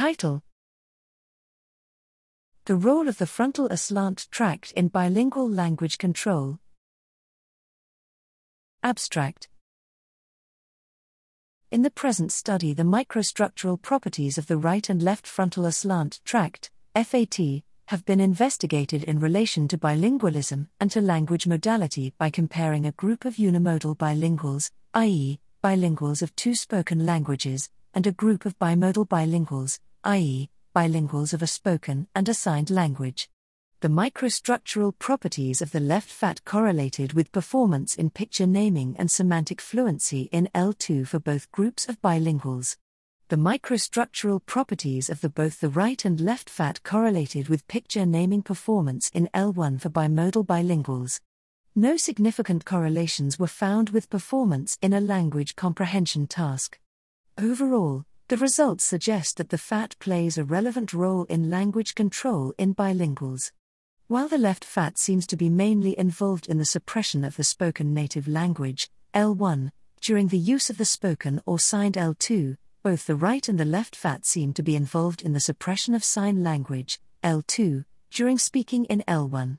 Title The role of the frontal aslant tract in bilingual language control. Abstract In the present study, the microstructural properties of the right and left frontal aslant tract, FAT, have been investigated in relation to bilingualism and to language modality by comparing a group of unimodal bilinguals, i.e., bilinguals of two spoken languages, and a group of bimodal bilinguals, i.e., bilinguals of a spoken and a signed language. The microstructural properties of the left fat correlated with performance in picture naming and semantic fluency in L2 for both groups of bilinguals the microstructural properties of the both the right and left fat correlated with picture naming performance in L1 for bimodal bilinguals. No significant correlations were found with performance in a language comprehension task. Overall, the results suggest that the fat plays a relevant role in language control in bilinguals. While the left fat seems to be mainly involved in the suppression of the spoken native language, L1, during the use of the spoken or signed L2, both the right and the left fat seem to be involved in the suppression of sign language, L2, during speaking in L1.